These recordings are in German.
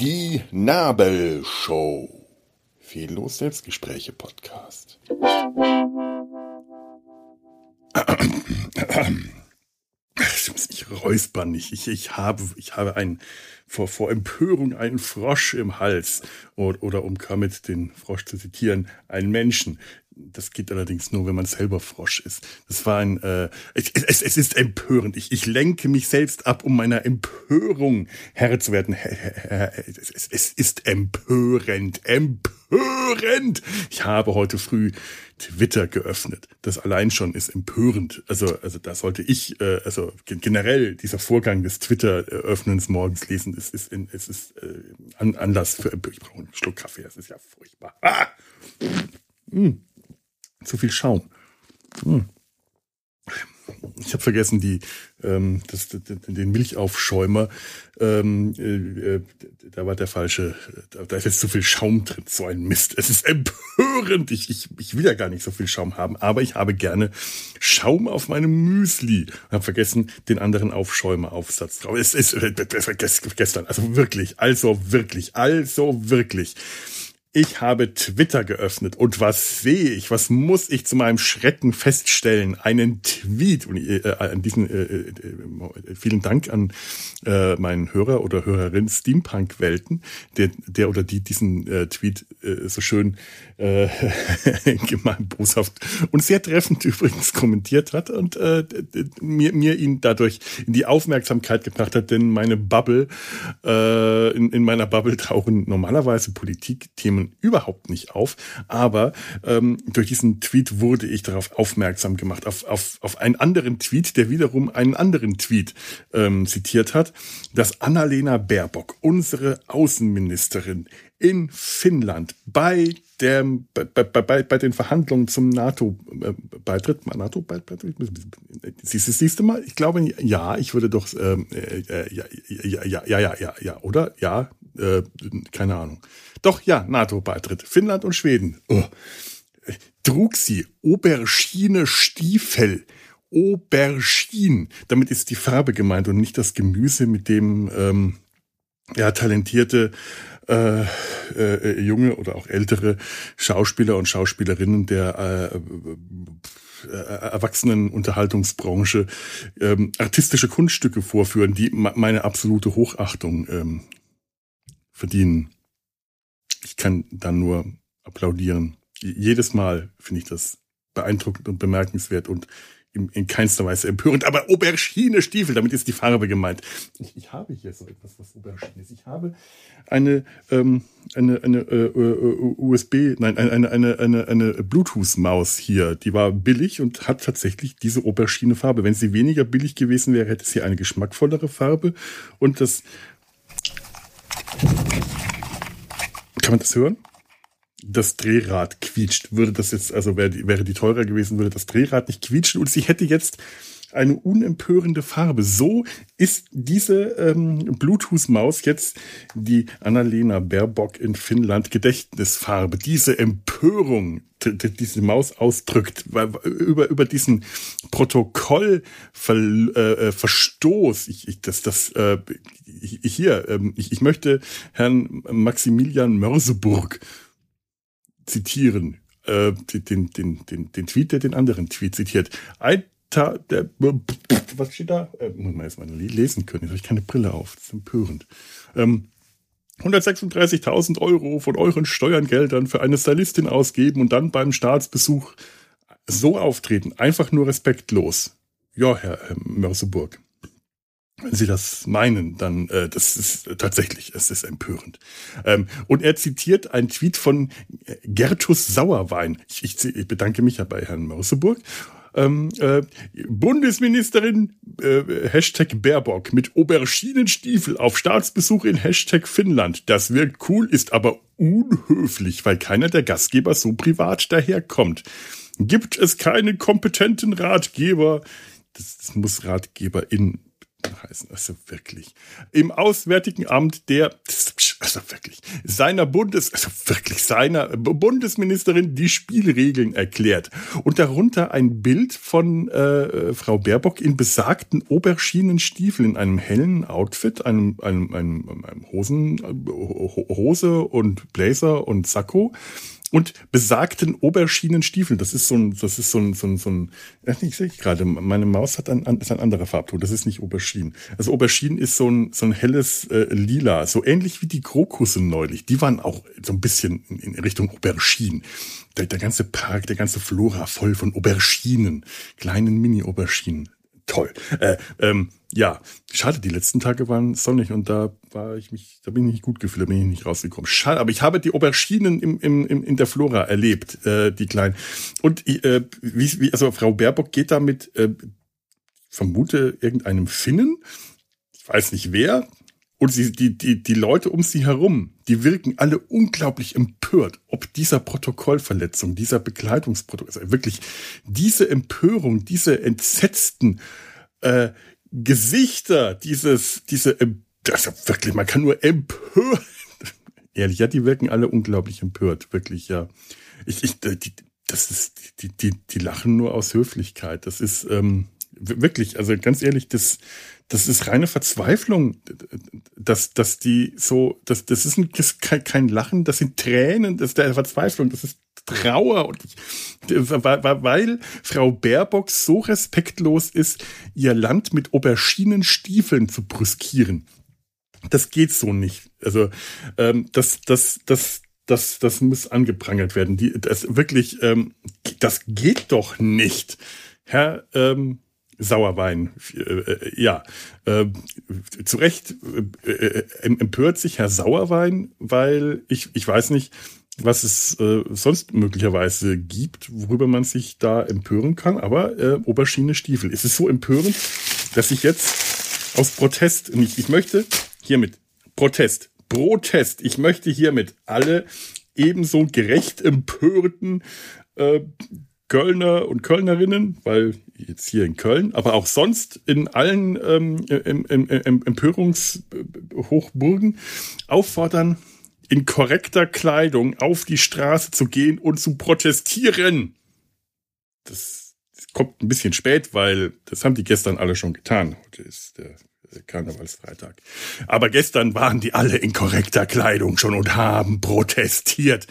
Die Nabelshow. Fehllos Selbstgespräche Podcast. Ich räusper nicht. Ich, ich habe, ich habe ein, vor, vor Empörung einen Frosch im Hals. Oder, oder um Kermit den Frosch zu zitieren, einen Menschen. Das geht allerdings nur, wenn man selber Frosch ist. Das war ein, äh, es, es, es ist empörend. Ich, ich lenke mich selbst ab, um meiner Empörung Herr zu werden. Es, es, es ist empörend, empörend. Ich habe heute früh Twitter geöffnet. Das allein schon ist empörend. Also, also da sollte ich, äh, also generell dieser Vorgang des Twitter-Öffnens morgens lesen, ist, ist, ist, ist äh, Anlass für Empörung. Ich brauche einen Schluck Kaffee, das ist ja furchtbar. Ah! Hm. Zu viel Schaum. Hm. Ich habe vergessen, die, ähm, das, den Milchaufschäumer. Ähm, äh, äh, da war der falsche. Da, da ist jetzt zu viel Schaum drin. So ein Mist. Es ist empörend. Ich, ich, ich will ja gar nicht so viel Schaum haben, aber ich habe gerne Schaum auf meinem Müsli. Ich habe vergessen, den anderen Aufschäumeraufsatz drauf. Es ist äh, gestern. Also wirklich. Also wirklich. Also wirklich. Ich habe Twitter geöffnet und was sehe ich? Was muss ich zu meinem Schrecken feststellen? Einen Tweet und äh, an diesen äh, äh, vielen Dank an äh, meinen Hörer oder Hörerin Steampunk Welten, der der oder die diesen äh, Tweet äh, so schön äh, gemein boshaft und sehr treffend übrigens kommentiert hat und äh, mir mir ihn dadurch in die Aufmerksamkeit gebracht hat, denn meine Bubble äh, in, in meiner Bubble tauchen normalerweise Politikthemen Themen überhaupt nicht auf. Aber ähm, durch diesen Tweet wurde ich darauf aufmerksam gemacht, auf, auf, auf einen anderen Tweet, der wiederum einen anderen Tweet ähm, zitiert hat, dass Annalena Baerbock, unsere Außenministerin, in Finnland bei der, bei, bei, bei den Verhandlungen zum NATO-Beitritt, NATO-Beitritt, siehst, du, siehst du mal, ich glaube, ja, ich würde doch, ähm, äh, äh, ja, ja, ja, ja, ja, ja, oder? Ja, äh, keine Ahnung. Doch, ja, NATO-Beitritt. Finnland und Schweden. Oh. Trug sie Aubergine Stiefel. Aubergine. Damit ist die Farbe gemeint und nicht das Gemüse, mit dem ähm, ja, talentierte äh, äh, junge oder auch ältere Schauspieler und Schauspielerinnen der äh, äh, Erwachsenenunterhaltungsbranche ähm, artistische Kunststücke vorführen, die meine absolute Hochachtung ähm, verdienen ich kann dann nur applaudieren. Jedes Mal finde ich das beeindruckend und bemerkenswert und in, in keinster Weise empörend. Aber Aubergine-Stiefel, damit ist die Farbe gemeint. Ich, ich habe hier so etwas, was Aubergine ist. Ich habe eine, ähm, eine, eine äh, äh USB, nein, eine, eine, eine, eine Bluetooth-Maus hier. Die war billig und hat tatsächlich diese Aubergine-Farbe. Wenn sie weniger billig gewesen wäre, hätte sie eine geschmackvollere Farbe und das kann man das hören? Das Drehrad quietscht. Würde das jetzt, also wäre die, wäre die teurer gewesen, würde das Drehrad nicht quietschen und sie hätte jetzt eine unempörende Farbe. So ist diese ähm, Bluetooth-Maus jetzt die Annalena Baerbock in Finnland Gedächtnisfarbe. Diese Empörung, die diese Maus ausdrückt, über, über diesen Protokollverstoß, äh, ich, ich, das, das, äh, hier, ähm, ich, ich möchte Herrn Maximilian Mörseburg zitieren, äh, den, den, den, den Tweet, der den anderen Tweet zitiert. Ein Ta der, was steht da? Äh, muss man erstmal lesen können. Jetzt habe ich keine Brille auf. Das ist empörend. Ähm, 136.000 Euro von euren Steuergeldern für eine Stylistin ausgeben und dann beim Staatsbesuch so auftreten. Einfach nur respektlos. Ja, Herr, Herr Mörseburg. Wenn Sie das meinen, dann äh, das ist tatsächlich, es ist empörend. Ähm, und er zitiert einen Tweet von Gertus Sauerwein. Ich, ich, ich bedanke mich ja bei Herrn Mörseburg ähm, äh, Bundesministerin äh, Hashtag Baerbock mit Auberginenstiefel auf Staatsbesuch in Hashtag Finnland. Das wirkt cool, ist aber unhöflich, weil keiner der Gastgeber so privat daherkommt. Gibt es keinen kompetenten Ratgeber? Das, das muss Ratgeberin heißen, also wirklich. Im Auswärtigen Amt der also wirklich, seiner Bundes, also wirklich seiner Bundesministerin die Spielregeln erklärt. Und darunter ein Bild von äh, Frau Baerbock in besagten Oberschienenstiefeln in einem hellen Outfit, einem, einem, einem, einem Hosen, Hose und Blazer und Sakko und besagten Oberschienenstiefeln. Das ist so ein, das ist so ein, so ein, so ein ich sehe gerade, meine Maus hat ein, ist ein anderer Farbton. Das ist nicht Oberschienen. Also Oberschienen ist so ein, so ein helles äh, Lila, so ähnlich wie die Krokusse neulich. Die waren auch so ein bisschen in, in Richtung Aubergine. Der, der ganze Park, der ganze Flora voll von Auberginen, kleinen Mini-Auberginen toll. Äh, ähm, ja, schade, die letzten Tage waren sonnig und da war ich mich, da bin ich nicht gut gefühlt, da bin ich nicht rausgekommen. Schade, aber ich habe die Auberginen im, im, im, in der Flora erlebt, äh, die kleinen. Und äh, wie, wie, also Frau Baerbock geht da mit, äh, vermute irgendeinem Finnen, ich weiß nicht wer, und sie, die, die, die Leute um sie herum, die wirken alle unglaublich empört, ob dieser Protokollverletzung, dieser Begleitungsprotokoll, also wirklich diese Empörung, diese entsetzten äh, Gesichter, dieses, diese, also wirklich, man kann nur empört. Ehrlich, ja, die wirken alle unglaublich empört, wirklich, ja. Ich, ich, die, das ist, die, die, die lachen nur aus Höflichkeit. Das ist ähm, wirklich, also ganz ehrlich, das, das ist reine Verzweiflung, dass, dass die so, das, das ist, ein, das ist kein Lachen, das sind Tränen, das ist der Verzweiflung, das ist Trauer und ich, weil Frau Baerbock so respektlos ist, ihr Land mit Auberginenstiefeln zu brüskieren. Das geht so nicht. Also ähm, das, das, das, das, das muss angeprangert werden. Die, das wirklich, ähm, das geht doch nicht, Herr. Ähm, Sauerwein. Äh, äh, ja, äh, zu Recht äh, äh, empört sich Herr Sauerwein, weil ich, ich weiß nicht, was es äh, sonst möglicherweise gibt, worüber man sich da empören kann, aber äh, Oberschiene Stiefel. Es ist so empörend, dass ich jetzt aus Protest, nicht, ich möchte hiermit Protest, Protest, ich möchte hiermit alle ebenso gerecht empörten äh, Kölner und Kölnerinnen, weil jetzt hier in Köln, aber auch sonst in allen ähm, em, em, em, Empörungshochburgen auffordern, in korrekter Kleidung auf die Straße zu gehen und zu protestieren. Das, kommt ein bisschen spät, weil das haben die gestern alle schon getan. Heute ist der Karnevalsfreitag. Aber gestern waren die alle in korrekter Kleidung schon und haben protestiert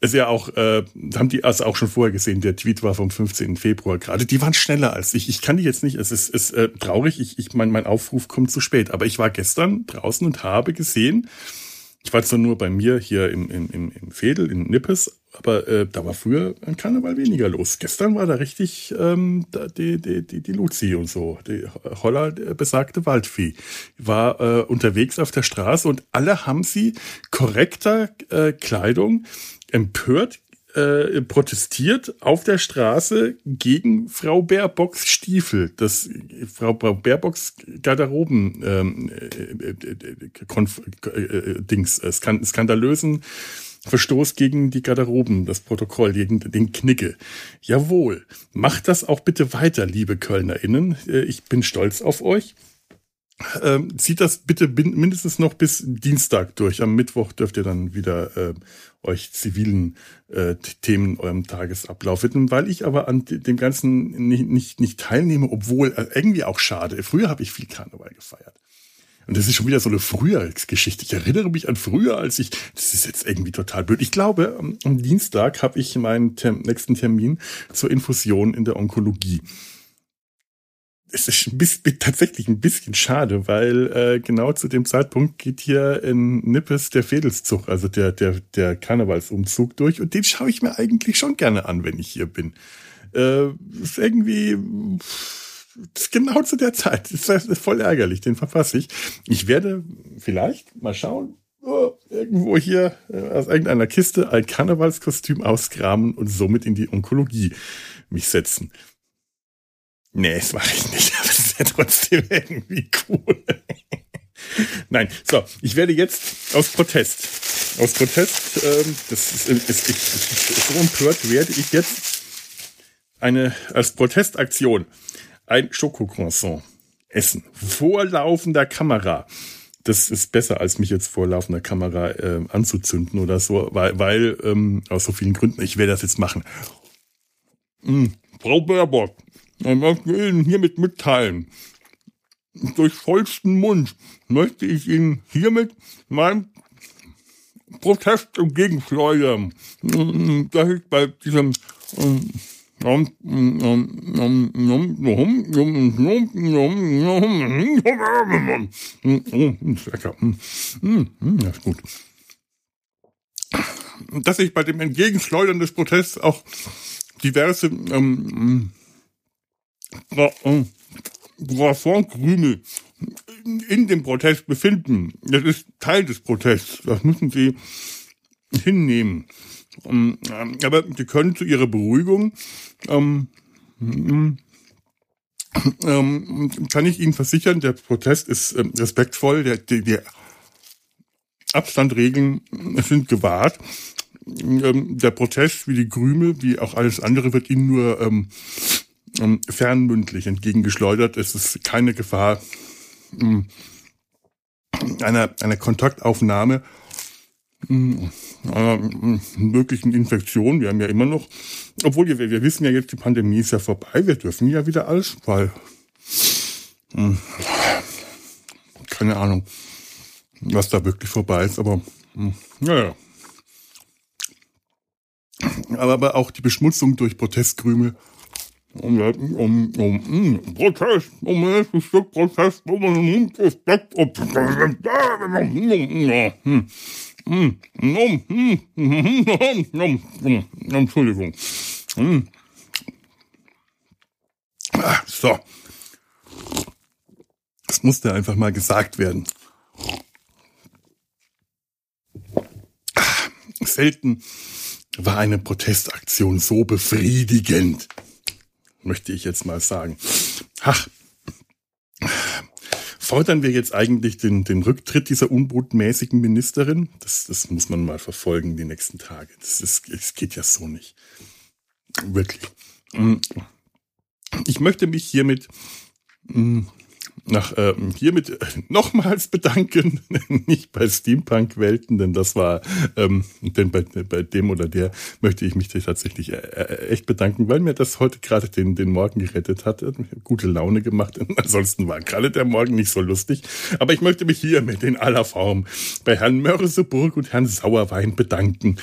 ist ja auch, äh, haben die also auch schon vorher gesehen, der Tweet war vom 15. Februar gerade. Die waren schneller als ich. Ich kann die jetzt nicht, es ist, ist äh, traurig, ich, ich mein, mein Aufruf kommt zu spät. Aber ich war gestern draußen und habe gesehen, ich war zwar nur bei mir hier im, im, im, im Fädel, in Nippes, aber äh, da war früher ein Karneval weniger los. Gestern war da richtig ähm, die, die, die, die Luzi und so, die Holler der besagte Waldvieh, war äh, unterwegs auf der Straße und alle haben sie korrekter äh, Kleidung empört äh, protestiert auf der Straße gegen Frau Baerbocks Stiefel, das Frau Baerbocks Garderoben ähm, äh, äh, äh, Dings, äh, skandalösen Verstoß gegen die Garderoben, das Protokoll, gegen den Knicke. Jawohl, macht das auch bitte weiter, liebe KölnerInnen. Äh, ich bin stolz auf euch. Ähm, zieht das bitte mindestens noch bis Dienstag durch. Am Mittwoch dürft ihr dann wieder äh, euch zivilen äh, Themen eurem Tagesablauf widmen, weil ich aber an dem Ganzen nicht, nicht, nicht teilnehme, obwohl äh, irgendwie auch schade. Früher habe ich viel Karneval gefeiert. Und das ist schon wieder so eine Frühjahrsgeschichte. Ich erinnere mich an früher, als ich, das ist jetzt irgendwie total blöd. Ich glaube, am, Dienstag habe ich meinen Term, nächsten Termin zur Infusion in der Onkologie es ist ein bisschen, tatsächlich ein bisschen schade, weil äh, genau zu dem Zeitpunkt geht hier in Nippes der Fädelszug, also der, der, der Karnevalsumzug durch und den schaue ich mir eigentlich schon gerne an, wenn ich hier bin. Äh, ist irgendwie ist genau zu der Zeit. Das ist voll ärgerlich, den verpasse ich. Ich werde vielleicht mal schauen, oh, irgendwo hier äh, aus irgendeiner Kiste ein Karnevalskostüm ausgraben und somit in die Onkologie mich setzen. Nee, das mache ich nicht. Aber das ist ja trotzdem irgendwie cool. Nein, so, ich werde jetzt aus Protest, aus Protest, ähm, das ist, ist, ist, ist, so empört, werde ich jetzt eine, als Protestaktion ein Schokocroissant essen. Vor laufender Kamera. das ist besser, als mich jetzt vor laufender Kamera äh, anzuzünden oder so, weil, weil ähm, aus so vielen Gründen, ich werde das jetzt machen. Hm, Frau Baerbock, ich möchte Ihnen hiermit mitteilen. Durch vollsten Mund möchte ich Ihnen hiermit meinen Protest entgegenschleudern. dass ich bei diesem das gut. Dass ich bei dem Entgegenschleudern des Protests auch diverse ähm, Brasson-Krümel in dem Protest befinden. Das ist Teil des Protests. Das müssen Sie hinnehmen. Ähm, aber Sie können zu Ihrer Beruhigung ähm, ähm, kann ich Ihnen versichern, der Protest ist ähm, respektvoll, der, der, der Abstandregeln sind gewahrt. Ähm, der Protest, wie die Krümel, wie auch alles andere, wird Ihnen nur ähm, ähm, fernmündlich entgegengeschleudert. Es ist keine Gefahr ähm, einer, einer Kontaktaufnahme einer äh, möglichen Infektion. Wir haben ja immer noch, obwohl wir, wir wissen ja jetzt, die Pandemie ist ja vorbei, wir dürfen ja wieder alles, weil keine Ahnung, was da wirklich vorbei ist, aber naja. Aber, aber auch die Beschmutzung durch Protestkrümel um, um, um, um Protest, um ein Stück Protest, um ein Respekt, um, Entschuldigung. So. Das musste einfach mal gesagt werden. Selten war eine Protestaktion so befriedigend, möchte ich jetzt mal sagen. Ach, fordern wir jetzt eigentlich den, den Rücktritt dieser unbotmäßigen Ministerin? Das, das muss man mal verfolgen die nächsten Tage. Das, ist, das geht ja so nicht. Wirklich. Ich möchte mich hiermit mm, nach ähm, hiermit äh, nochmals bedanken, nicht bei Steampunk-Welten, denn das war, ähm, denn bei, bei dem oder der möchte ich mich tatsächlich äh, äh, echt bedanken, weil mir das heute gerade den, den Morgen gerettet hat, hat gute Laune gemacht. Ansonsten war gerade der Morgen nicht so lustig. Aber ich möchte mich hiermit in aller Form bei Herrn Mörseburg und Herrn Sauerwein bedanken.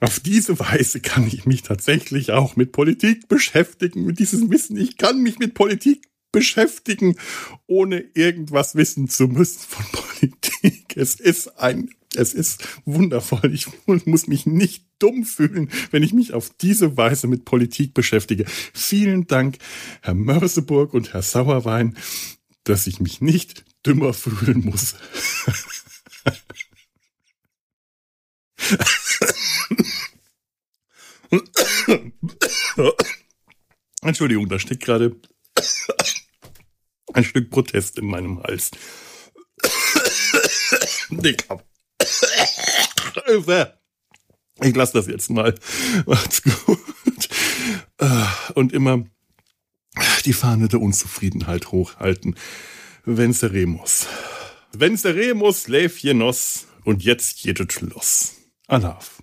Auf diese Weise kann ich mich tatsächlich auch mit Politik beschäftigen, mit diesem Wissen. Ich kann mich mit Politik beschäftigen, ohne irgendwas wissen zu müssen von Politik. Es ist ein, es ist wundervoll. Ich muss mich nicht dumm fühlen, wenn ich mich auf diese Weise mit Politik beschäftige. Vielen Dank, Herr Mörseburg und Herr Sauerwein, dass ich mich nicht dümmer fühlen muss. Entschuldigung, da steckt gerade ein Stück Protest in meinem Hals. Dicker. Ich lasse das jetzt mal. Macht's gut. Und immer die Fahne der Unzufriedenheit hochhalten. Venceremos. Venceremos, Läfjenos und jetzt jedes Schloss. Alaf.